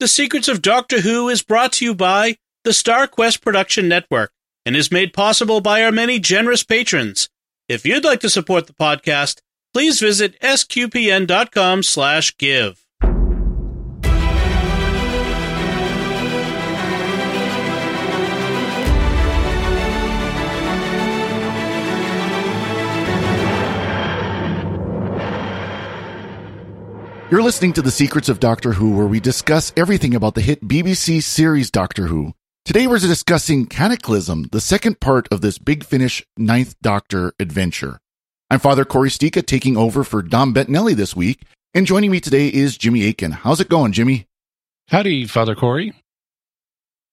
The Secrets of Doctor Who is brought to you by the Star Quest Production Network and is made possible by our many generous patrons. If you'd like to support the podcast, please visit sqpn.com You're listening to The Secrets of Doctor Who, where we discuss everything about the hit BBC series Doctor Who. Today we're discussing Cataclysm, the second part of this Big Finish Ninth Doctor adventure. I'm Father Cory Sticha taking over for Dom Bettinelli this week, and joining me today is Jimmy Akin. How's it going, Jimmy? Howdy, Father Cory.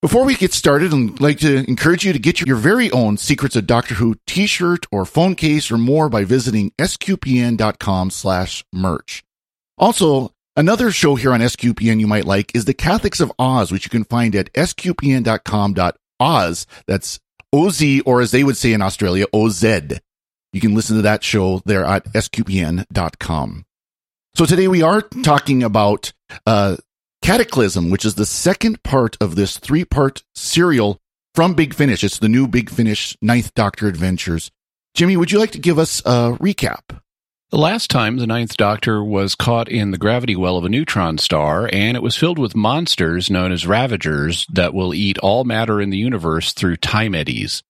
Before we get started, I'd like to encourage you to get your very own Secrets of Doctor Who t-shirt or phone case or more by visiting sqpn.com slash merch. Also, another show here on SQPN you might like is The Catholics of Oz, which you can find at sqpn.com.oz. That's OZ, or as they would say in Australia, OZ. You can listen to that show there at sqpn.com. So today we are talking about uh, Cataclysm, which is the second part of this three part serial from Big Finish. It's the new Big Finish Ninth Doctor Adventures. Jimmy, would you like to give us a recap? The last time the Ninth Doctor was caught in the gravity well of a neutron star, and it was filled with monsters known as Ravagers that will eat all matter in the universe through time eddies.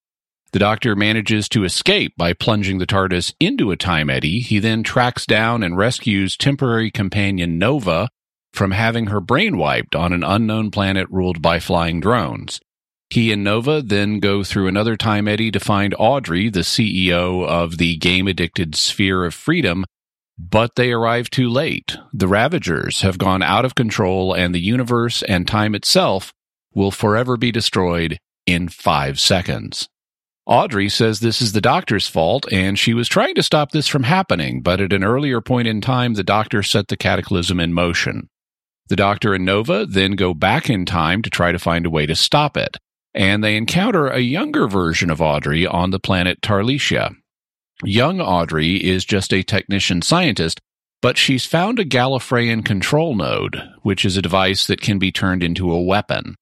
The Doctor manages to escape by plunging the TARDIS into a time eddy. He then tracks down and rescues temporary companion Nova from having her brain wiped on an unknown planet ruled by flying drones. He and Nova then go through another time eddy to find Audrey, the CEO of the game addicted Sphere of Freedom, but they arrive too late. The Ravagers have gone out of control, and the universe and time itself will forever be destroyed in five seconds. Audrey says this is the doctor's fault, and she was trying to stop this from happening, but at an earlier point in time, the doctor set the cataclysm in motion. The doctor and Nova then go back in time to try to find a way to stop it and they encounter a younger version of Audrey on the planet Tarlesia. Young Audrey is just a technician scientist, but she's found a Gallifreyan control node, which is a device that can be turned into a weapon.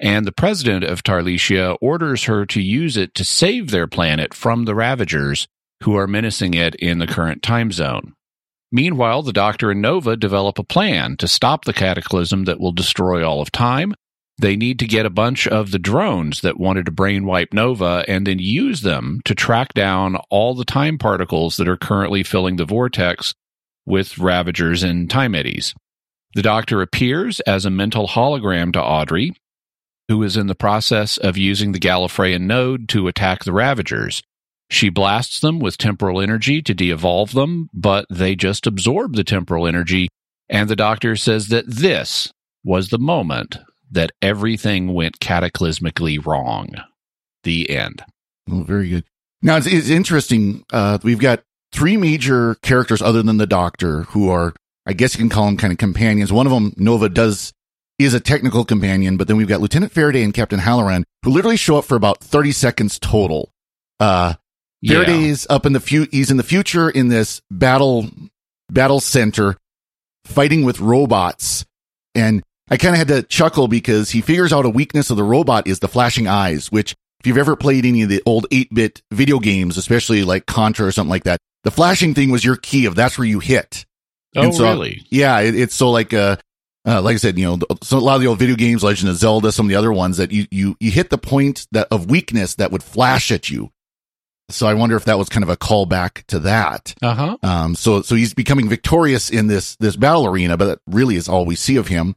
And the president of Tarlesia orders her to use it to save their planet from the Ravagers, who are menacing it in the current time zone. Meanwhile, the Doctor and Nova develop a plan to stop the cataclysm that will destroy all of time they need to get a bunch of the drones that wanted to brainwipe Nova and then use them to track down all the time particles that are currently filling the vortex with Ravagers and time eddies. The Doctor appears as a mental hologram to Audrey, who is in the process of using the Gallifreyan node to attack the Ravagers. She blasts them with temporal energy to de evolve them, but they just absorb the temporal energy, and the Doctor says that this was the moment that everything went cataclysmically wrong. The end. Oh, very good. Now it's, it's interesting. Uh, we've got three major characters other than the Doctor who are, I guess you can call them kind of companions. One of them, Nova, does is a technical companion, but then we've got Lieutenant Faraday and Captain Halloran who literally show up for about thirty seconds total. Uh, Faraday's yeah. up in the fu- he's in the future in this battle battle center fighting with robots and I kind of had to chuckle because he figures out a weakness of the robot is the flashing eyes, which if you've ever played any of the old 8-bit video games, especially like Contra or something like that, the flashing thing was your key of that's where you hit. Oh, so, really? Yeah, it, it's so like, uh, uh, like I said, you know, so a lot of the old video games, Legend of Zelda, some of the other ones that you, you, you hit the point that of weakness that would flash at you. So I wonder if that was kind of a callback to that. Uh huh. Um, so, so he's becoming victorious in this, this battle arena, but that really is all we see of him.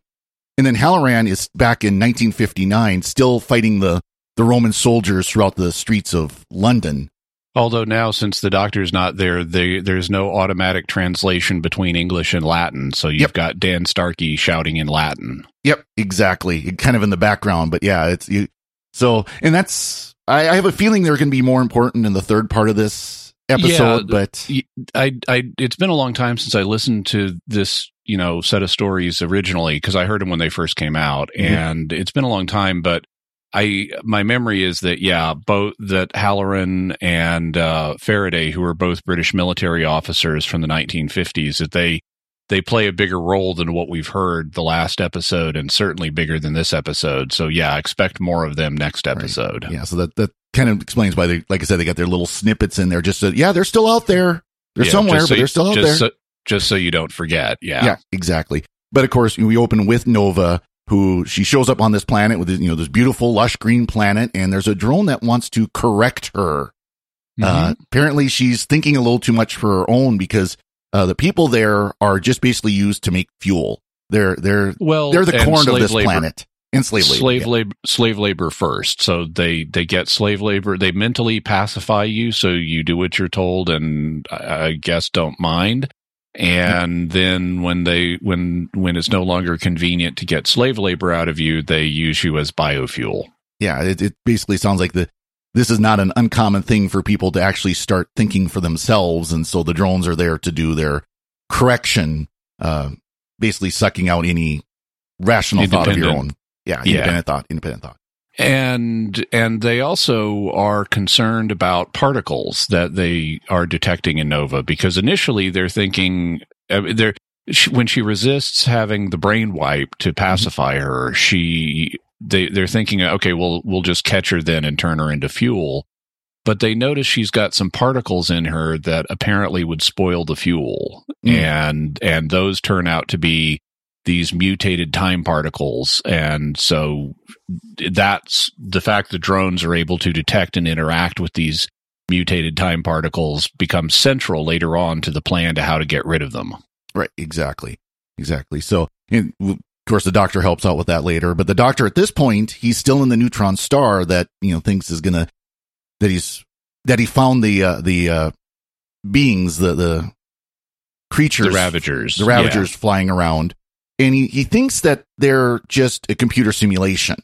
And then Halloran is back in 1959, still fighting the, the Roman soldiers throughout the streets of London. Although now, since the doctor's not there, they, there's no automatic translation between English and Latin. So you've yep. got Dan Starkey shouting in Latin. Yep, exactly. Kind of in the background, but yeah, it's you. So, and that's, I, I have a feeling they're going to be more important in the third part of this episode, yeah, but I, I, it's been a long time since I listened to this you know set of stories originally because I heard them when they first came out, mm-hmm. and it's been a long time. But I my memory is that yeah, both that Halloran and uh, Faraday, who were both British military officers from the 1950s, that they they play a bigger role than what we've heard the last episode, and certainly bigger than this episode. So yeah, expect more of them next episode. Yeah, so that that kind of explains why they, like I said, they got their little snippets in there. Just so, yeah, they're still out there. They're Yeah, somewhere, so but they're still out there. So, just so you don't forget. Yeah. yeah, exactly. But of course, we open with Nova, who she shows up on this planet with you know this beautiful lush green planet, and there's a drone that wants to correct her. Mhm. Uh, apparently, she's thinking a little too much for her own because uh, the people there are just basically used to make fuel. They're they're well, they're the corn of this labor- planet and slave labor. slave yeah. labor slave labor first so they they get slave labor they mentally pacify you so you do what you're told and I guess don't mind and then when they when when it's no longer convenient to get slave labor out of you they use you as biofuel yeah, it, it basically sounds like the this is not an uncommon thing for people to actually start thinking for themselves, and so the drones are there to do their correction, uh, basically sucking out any rational thought of your own. Yeah, Yeah. independent thought, independent thought. And and they also are concerned about particles that they are detecting in nova because initially they're thinking uh, they're when she resists having the brain wipe to pacify her she they they're thinking okay well we'll just catch her then and turn her into fuel. But they notice she's got some particles in her that apparently would spoil the fuel. Mm. and and those turn out to be these mutated time particles and so that's the fact the drones are able to detect and interact with these mutated time particles becomes central later on to the plan to how to get rid of them. Right, exactly, exactly. So, and of course, the doctor helps out with that later. But the doctor, at this point, he's still in the neutron star that you know thinks is gonna that he's that he found the uh, the uh, beings the the creatures The Ravagers. the Ravagers flying around, and he he thinks that they're just a computer simulation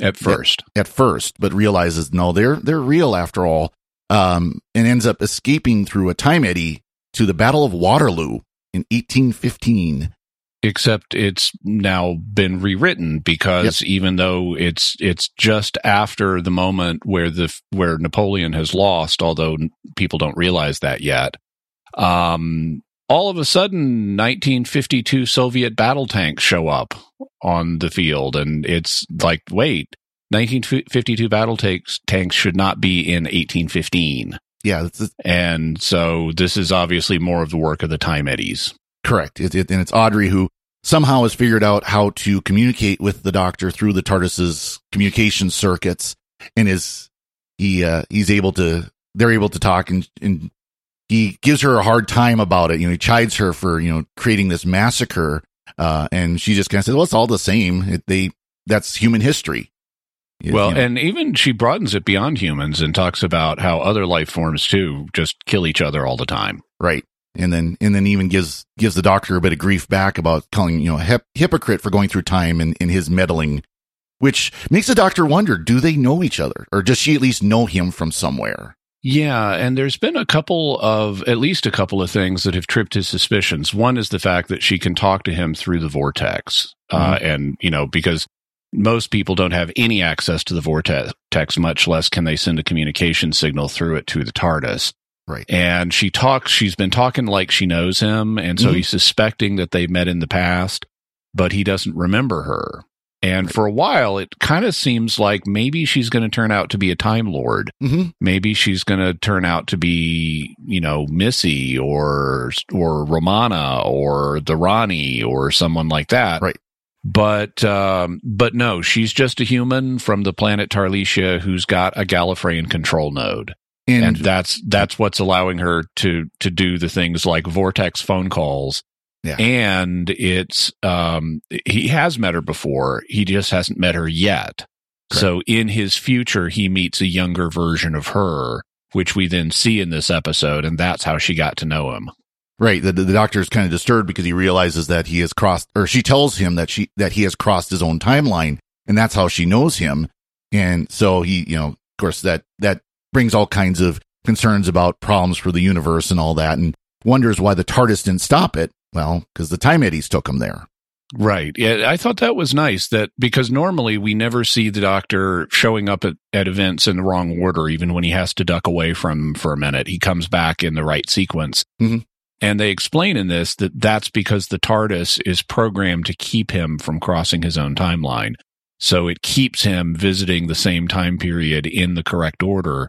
at first. at first, but realizes no, they're they're real after all. Um, and ends up escaping through a time eddy to the Battle of Waterloo in 1815. Except it's now been rewritten because even though it's it's just after the moment where the where Napoleon has lost, although people don't realize that yet. Um, all of a sudden, 1952 Soviet battle tanks show up on the field, and it's like, wait, 1952 battle tanks tanks should not be in 1815, Yeah, and so this is obviously more of the work of the time eddies. correct. It, it, and it's Audrey who somehow has figured out how to communicate with the Doctor through the TARDIS's communication circuits, and is he uh, he's able to they're able to talk and and he gives her a hard time about it. You know, he chides her for you know creating this massacre, uh, and she just kind of says, "Well, it's all the same. It, they that's human history." Well, you know. and even she broadens it beyond humans and talks about how other life forms too just kill each other all the time. Right. And then, and then even gives, gives the doctor a bit of grief back about calling, you know, a hip, hypocrite for going through time and, and his meddling, which makes the doctor wonder, do they know each other or does she at least know him from somewhere? Yeah, and there's been a couple of at least a couple of things that have tripped his suspicions. One is the fact that she can talk to him through the vortex, uh, and you know because most people don't have any access to the vortex, much less can they send a communication signal through it to the TARDIS. Right. And she talks. She's been talking like she knows him, and so Mhm. he's suspecting that they met in the past, but he doesn't remember her. And for a while, it kind of seems like maybe she's going to turn out to be a Time Lord Mm-hmm. maybe she's going to turn out to be you know missy or or romana or the rani or someone like that Right. but um but no she's just a human from the planet Tarlesia who's got a gallifreyan control node And, and that's that's what's allowing her to to do the things like vortex phone calls Yeah. and it's um he has met her before he just hasn't met her yet so in his future he meets a younger version of her which we then see in this episode and that's how she got to know him right. The, the doctor is kind of disturbed because he realizes that he has crossed, or she tells him that she, that he has crossed his own timeline and that's how she knows him. And so he, you know, of course that, that brings all kinds of concerns about problems for the universe and all that and wonders why the TARDIS didn't stop it. Well, because the time eddies took him there. Right. Yeah, I thought that was nice that because normally we never see the doctor showing up at, at events in the wrong order, even when he has to duck away from for a minute. He comes back in the right sequence. Mhm. And they explain in this that that's because the TARDIS is programmed to keep him from crossing his own timeline. So it keeps him visiting the same time period in the correct order.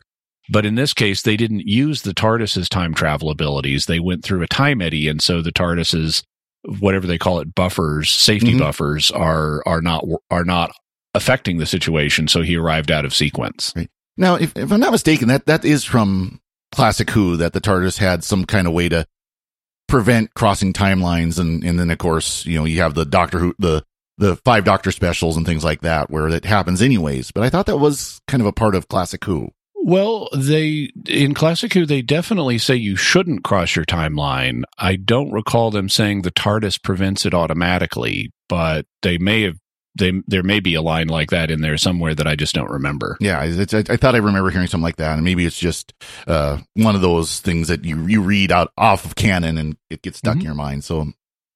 But in this case, they didn't use the TARDIS's time travel abilities. They went through a time eddy. And so the TARDIS's, whatever they call it, buffers, safety Mhm. buffers are, are not, are not affecting the situation. So he arrived out of sequence. Now, if, if I'm not mistaken, that, that is from Classic Who that the TARDIS had some kind of way to prevent crossing timelines. And, and then, of course, you know, you have the Doctor Who, the, the five Doctor specials and things like that where it happens anyways. But I thought that was kind of a part of Classic Who. Well, they in Classic Who they definitely say you shouldn't cross your timeline. I don't recall them saying the TARDIS prevents it automatically, but they may have. They there may be a line like that in there somewhere that I just don't remember. Yeah, it's, I, I thought I remember hearing something like that, and maybe it's just uh, one of those things that you you read out off of canon and it gets stuck Mhm. in your mind. So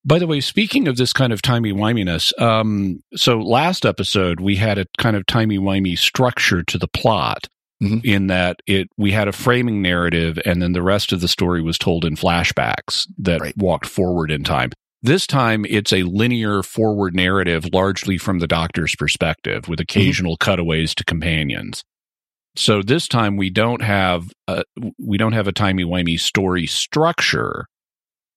By the way, speaking of this kind of timey wiminess, um, so last episode we had a kind of timey wimey structure to the plot. Mhm. In that it, we had a framing narrative, and then the rest of the story was told in flashbacks that Right. walked forward in time. This time, it's a linear forward narrative, largely from the Doctor's perspective, with occasional cutaways to companions. So this time, we don't have a, we don't have a timey wimey story structure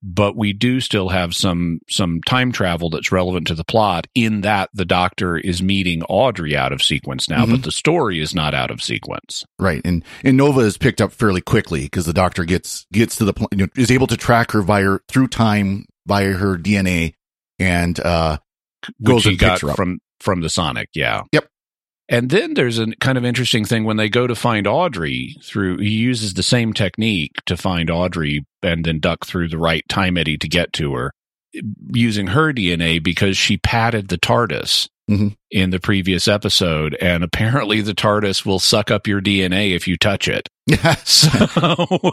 but we do still have some some time travel that's relevant to the plot in that the doctor is meeting Audrey out of sequence now, Mhm. but the story is not out of sequence. right, and and Nova is picked up fairly quickly because the Doctor gets gets to the point you know, is able to track her via through time via her DNA and uh Which Goes he and got her up. from from the Sonic, yeah. Yep. And then there's a kind of interesting thing when they go to find Audrey through he uses the same technique to find Audrey and then duck through the right time eddy to get to her using her DNA because she patted the TARDIS Mhm. in the previous episode and apparently the TARDIS will suck up your DNA if you touch it. So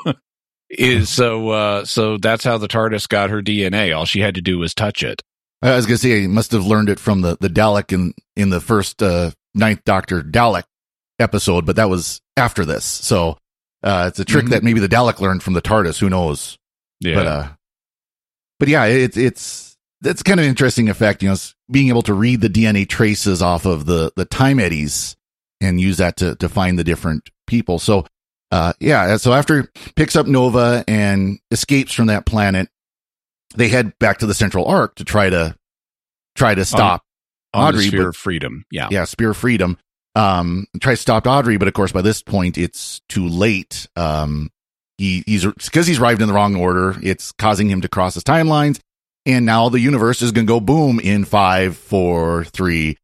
is so uh so that's how the TARDIS got her DNA. All she had to do was touch it. I was gonna say he must have learned it from the the Dalek in in the first uh ninth Doctor Dalek episode, but that was after this. So uh it's a trick Mhm. that maybe the Dalek learned from the TARDIS. Who knows? Yeah. But uh, but yeah, it's it's it's kind of interesting effect. You know, being able to read the DNA traces off of the the time eddies and use that to to find the different people. So uh, yeah, so after picks up Nova and escapes from that planet, they head back to the Central Arc to try to try to stop Audrey, the sphere but- of freedom. Yeah. yeah, Spear of Freedom. Um, try to stop Audrey, but of course, by this point, it's too late. Um, he, he's, because he's arrived in the wrong order, it's causing him to cross his timelines. And now the universe is going to go boom in five, four, three.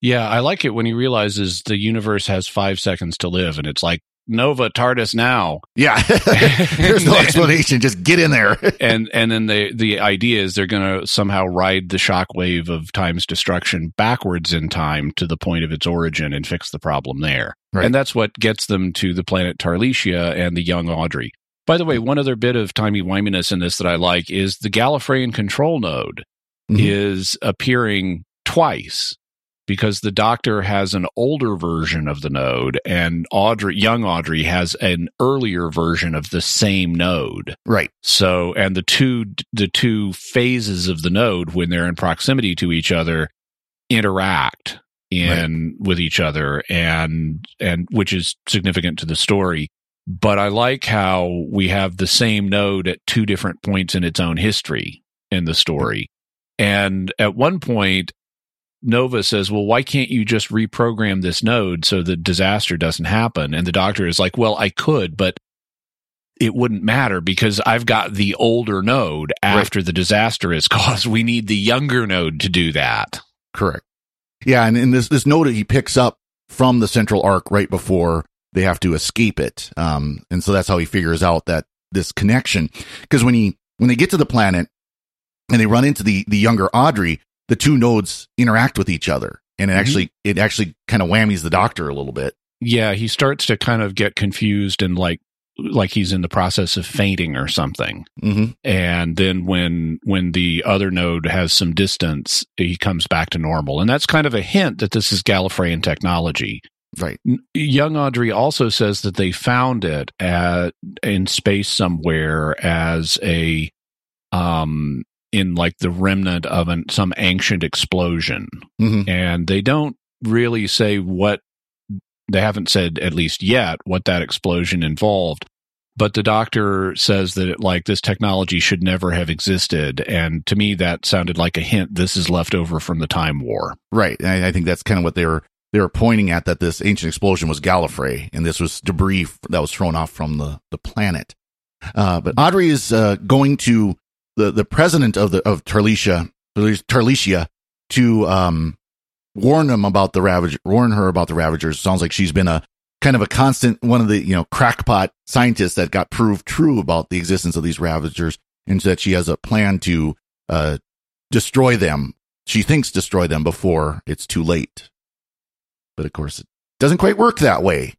Yeah, I like it when he realizes the universe has five seconds to live, and it's like Nova TARDIS now, Yeah. There's no explanation. Just get in there. and and then the the idea is they're going to somehow ride the shockwave of time's destruction backwards in time to the point of its origin and fix the problem there. Right. And that's what gets them to the planet Tarlesia and the young Audrey. By the way, one other bit of timey wiminess in this that I like is the Gallifreyan control node Mhm. is appearing twice because the doctor has an older version of the node and Audrey young Audrey has an earlier version of the same node. right. So and the two the two phases of the node when they're in proximity to each other interact in with each other and and which is significant to the story. But I like how we have the same node at two different points in its own history in the story. And at one point Nova says, "Well, why can't you just reprogram this node so the disaster doesn't happen?" And the doctor is like, "Well, I could, but it wouldn't matter because I've got the older node after the disaster is caused. We need the younger node to do that." Correct. Yeah. And in this, this that he picks up from the Central Arc right before they have to escape it. Um, and so that's how he figures out that this connection. Cause when he, when they get to the planet and they run into the, the younger Audrey, the two nodes interact with each other. And it Mhm. actually, it actually kind of whammies the doctor a little bit. Yeah, he starts to kind of get confused and like like he's in the process of fainting or something. Mm-hmm. And then when when the other node has some distance, he comes back to normal. And that's kind of a hint that this is Gallifreyan technology. Right. Young Audrey also says that they found it at in space somewhere as a um in like the remnant of an, some ancient explosion. Mhm. And they don't really say what they haven't said at least yet what that explosion involved. But the doctor says that it, like this technology should never have existed, and to me that sounded like a hint. This is left over from the time war. Right. I, I think that's kind of what they were they were pointing at that this ancient explosion was Gallifrey, and this was debris that was thrown off from the the planet. Uh, but Audrey is uh, going to the the president of the of Tarlesia Tarlesia to um warn them about the ravage warn her about the ravagers. Sounds like she's been a kind of a constant one of the you know crackpot scientists that got proved true about the existence of these ravagers, and that she has a plan to uh destroy them. She thinks destroy them before it's too late. But of course, it doesn't quite work that way.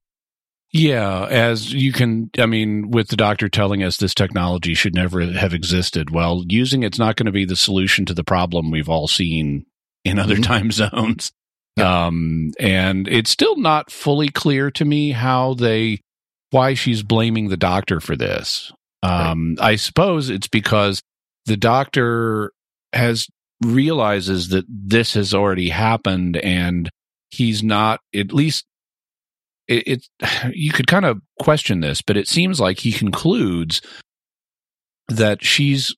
Yeah, as you can, I mean, with the doctor telling us this technology should never have existed, well, using it's not going to be the solution to the problem we've all seen in other Mhm. time zones. Um, and it's still not fully clear to me how they, why she's blaming the doctor for this. Um, I suppose it's because the doctor has realizes that this has already happened and he's not, at least it, it you could kind of question this, but it seems like he concludes that she's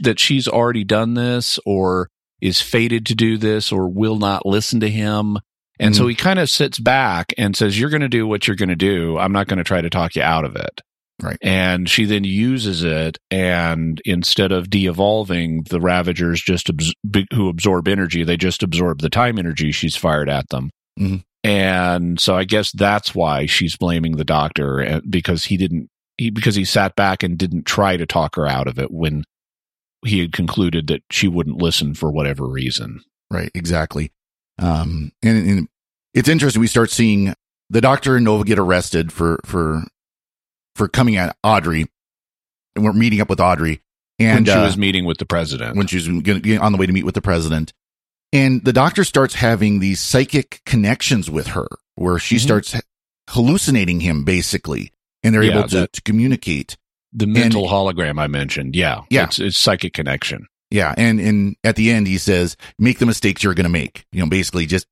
that she's already done this or is fated to do this or will not listen to him. And so he kind of sits back and says, You're going to do what you're going to do. I'm not going to try to talk you out of it. Right. And she then uses it, and instead of de evolving, the Ravagers just abs- who absorb energy, they just absorb the time energy she's fired at them. Mhm. And so I guess that's why she's blaming the doctor uh, because he didn't, he, because he sat back and didn't try to talk her out of it when he had concluded that she wouldn't listen for whatever reason. Right, exactly. Um, and, and it's interesting. We start seeing the doctor and Nova get arrested for for for coming at Audrey, and we're meeting up with Audrey, and when she uh, was meeting with the president. when she was on the way to meet with the president, and the doctor starts having these psychic connections with her, where she Mhm. starts hallucinating him basically, and they're Yeah, able to, that- to communicate. the mental hologram I mentioned. Yeah. Yeah. It's, it's psychic connection. Yeah, and and at the end he says, "Make the mistakes you're going to make." You know, basically just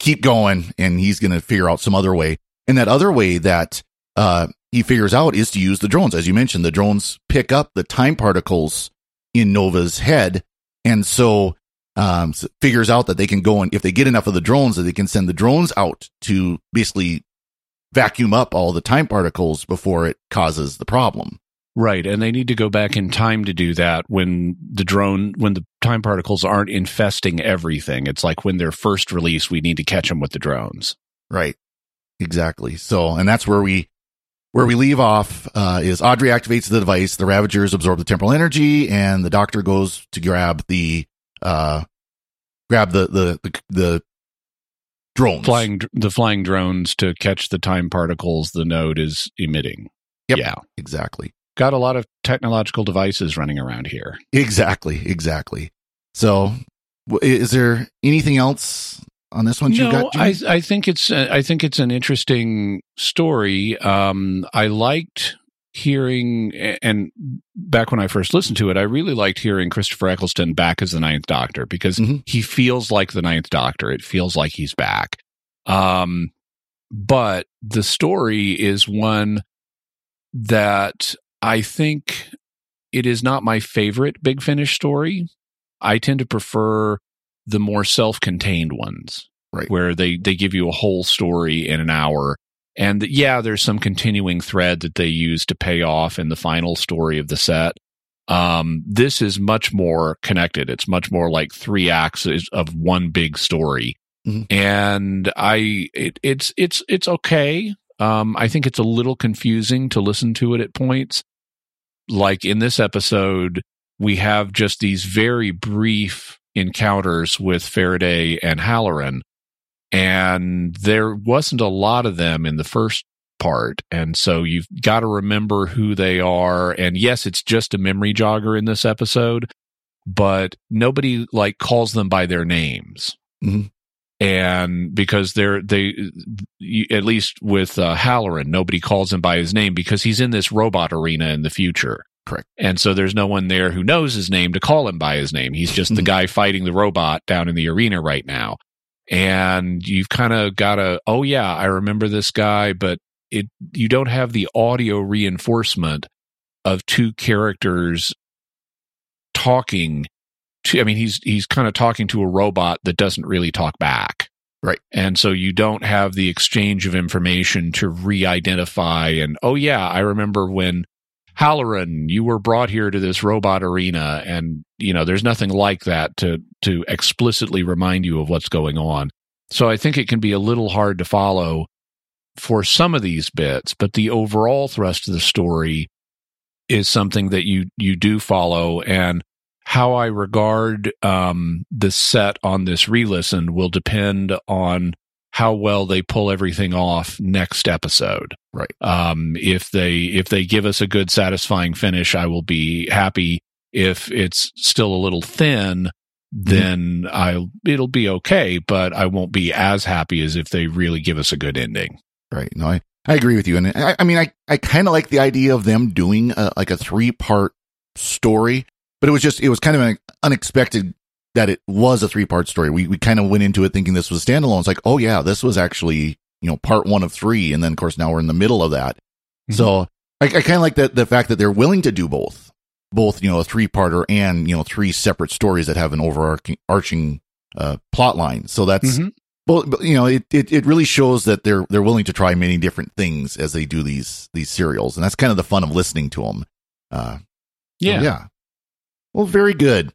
keep going, and he's going to figure out some other way. And that other way that uh, he figures out is to use the drones, as you mentioned. The drones pick up the time particles in Nova's head, and so um, figures out that they can go and if they get enough of the drones, that they can send the drones out to basically vacuum up all the time particles before it causes the problem. Right. And they need to go back in time to do that when the drone, when the time particles aren't infesting everything. It's like when they're first released, we need to catch them with the drones. Right. Exactly. So, and that's where we, where we leave off, uh, is Audrey activates the device, the Ravagers absorb the temporal energy, and the doctor goes to grab the, uh, grab the, the, the, the drones. Flying, the flying drones to catch the time particles the node is emitting. Yep. Yeah. Exactly. Got a lot of technological devices running around here. Exactly. Exactly. So, is there anything else on this one you no, got? I, I think it's uh, I think it's an interesting story. Um, I liked hearing, and back when I first listened to it, I really liked hearing Christopher Eccleston back as the Ninth Doctor because Mhm. he feels like the Ninth Doctor. It feels like he's back. Um, but the story is one that I think it is not my favorite Big Finish story. I tend to prefer the more self-contained ones, Right. Where they they give you a whole story in an hour, and yeah, there's some continuing thread that they use to pay off in the final story of the set. Um, this is much more connected. It's much more like three acts of one big story, Mhm. and I it, it's it's it's okay. Um, I think it's a little confusing to listen to it at points. Like in this episode, we have just these very brief encounters with Faraday and Halloran, and there wasn't a lot of them in the first part. And so you've got to remember who they are. And yes, it's just a memory jogger in this episode, but nobody like calls them by their names. Mhm. and because they're they you, at least with uh, Halloran, nobody calls him by his name because he's in this robot arena in the future. Correct. And so there's no one there who knows his name to call him by his name. He's just the guy fighting the robot down in the arena right now. And you've kind of got to, oh yeah, I remember this guy, but it you don't have the audio reinforcement of two characters talking to I mean he's he's kind of talking to a robot that doesn't really talk back. Right. And so you don't have the exchange of information to re-identify and oh yeah, I remember when Halloran, you were brought here to this robot arena and you know, there's nothing like that to to explicitly remind you of what's going on. So I think it can be a little hard to follow for some of these bits, but the overall thrust of the story is something that you you do follow and how I regard um, the set on this re-listen will depend on how well they pull everything off next episode. Right. Um, if they if they give us a good, satisfying finish, I will be happy. If it's still a little thin, then I it'll be okay, but I won't be as happy as if they really give us a good ending. Right. No, I, I agree with you. And I, I mean, I, I kind of like the idea of them doing a, like a three part story, but it was just, it was kind of an unexpected that it was a three part story. We, we kind of went into it thinking this was standalone. It's like, oh yeah, this was actually, you know, part one of three. And then of course now we're in the middle of that. Mhm. So I, I kind of like that, the fact that they're willing to do both, both, you know, a three parter and, you know, three separate stories that have an overarching, arching, uh, plot line. So that's, Mhm. well, you know, it, it, it really shows that they're, they're willing to try many different things as they do these, these serials. And that's kind of the fun of listening to them. Uh, Yeah. yeah. Well, very good.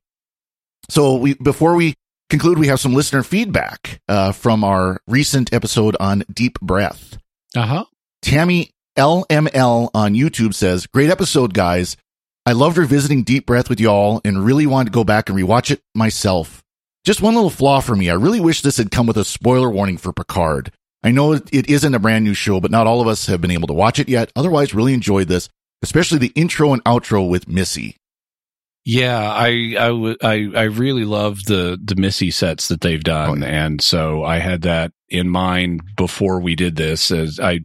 So we, before we conclude, we have some listener feedback, uh, from our recent episode on deep breath. Uh huh. Tammy LML on YouTube says, great episode, guys. I loved revisiting Deep Breath with y'all and really wanted to go back and rewatch it myself. Just one little flaw for me. I really wish this had come with a spoiler warning for Picard. I know it it isn't a brand new show, but not all of us have been able to watch it yet. Otherwise, really enjoyed this, especially the intro and outro with Missy. Yeah, I I w- I I really love the the Missy sets that they've done, Oh, and so I had that in mind before we did this. As I,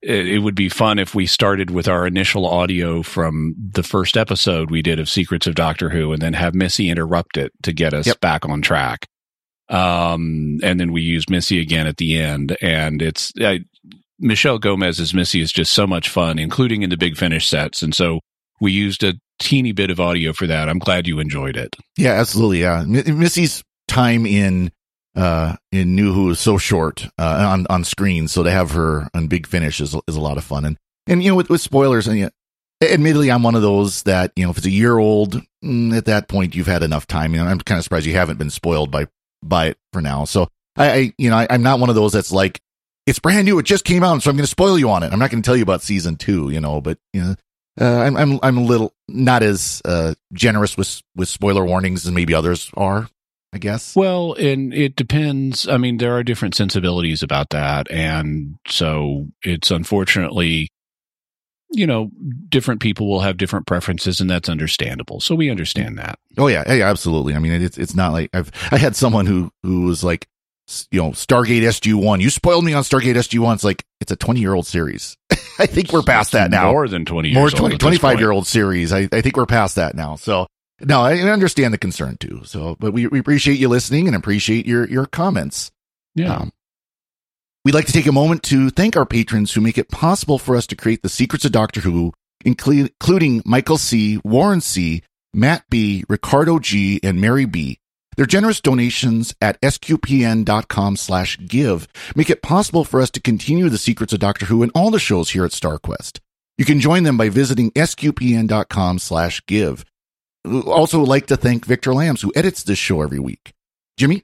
it, it would be fun if we started with our initial audio from the first episode we did of Secrets of Doctor Who, and then have Missy interrupt it to get us Yep. back on track. Um, and then we use Missy again at the end, and it's I, Michelle Gomez as Missy is just so much fun, including in the big finish sets, and so we used a teeny bit of audio for that. I'm glad you enjoyed it. Yeah, absolutely. Yeah, M- Missy's time in uh in New Who is so short uh, on on screen, so to have her on Big Finish is is a lot of fun. And and you know with, with spoilers, and yeah, admittedly, I'm one of those that you know if it's a year old, mm, at that point you've had enough time. You know, I'm kind of surprised you haven't been spoiled by by it for now. So I, I you know I, I'm not one of those that's like it's brand new, it just came out, so I'm going to spoil you on it. I'm not going to tell you about season two, you know, but you know. Uh, I'm I'm I'm a little not as uh, generous with with spoiler warnings as maybe others are. I guess. Well, and it depends. I mean, there are different sensibilities about that. And so it's unfortunately, you know, different people will have different preferences, and that's understandable. So we understand that. Oh yeah, yeah, absolutely. I mean, it's it's not like I've I had someone who who was like, you know, Stargate SG One. You spoiled me on Stargate SG One. It's like it's a twenty year old series. I think we're past that now. More than 20 years More old 20, 25 year old series. I, I think we're past that now. So no, I understand the concern too. So, but we, we appreciate you listening and appreciate your, your comments. Yeah. Um, we'd like to take a moment to thank our patrons who make it possible for us to create the secrets of Doctor Who, including Michael C., Warren C., Matt B., Ricardo G., and Mary B. Their generous donations at sqpn.com slash give make it possible for us to continue the secrets of Doctor Who and all the shows here at StarQuest. You can join them by visiting sqpn.com slash give. Also like to thank Victor Lambs, who edits this show every week. Jimmy?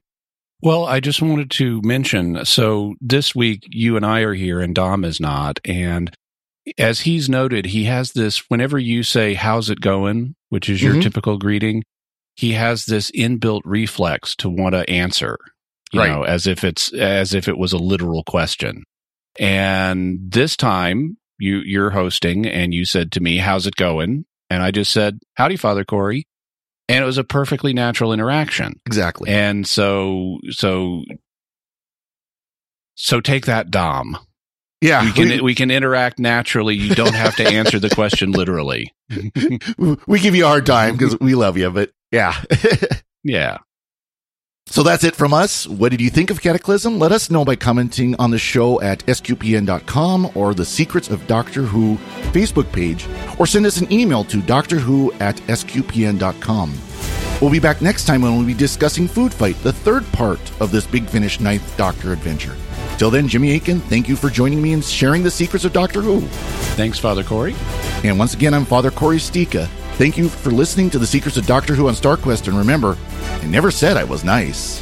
Well, I just wanted to mention so this week you and I are here and Dom is not. And as he's noted, he has this whenever you say, How's it going? which is your Mhm. typical greeting, he has this inbuilt reflex to want to answer, you Right. know, as if it's as if it was a literal question. And this time you you're hosting and you said to me, How's it going? And I just said, Howdy, Father Cory. And it was a perfectly natural interaction. Exactly. And so, so So take that, Dom. Yeah, we can we, we can interact naturally. You don't have to answer the question literally. we give you a hard time because we love you, but yeah, yeah. So that's it from us. What did you think of Cataclysm? Let us know by commenting on the show at sqpn.com or the Secrets of Doctor Who Facebook page, or send us an email to doctorwho at sqpn.com. We'll be back next time when we'll be discussing Food Fight, the third part of this Big Finish Ninth Doctor adventure. Till then, Jimmy Akin, thank you for joining me and sharing the secrets of Doctor Who. Thanks, Father Cory. And once again, I'm Father Cory Sticha. Thank you for listening to the secrets of Doctor Who on StarQuest, and remember, I never said I was nice.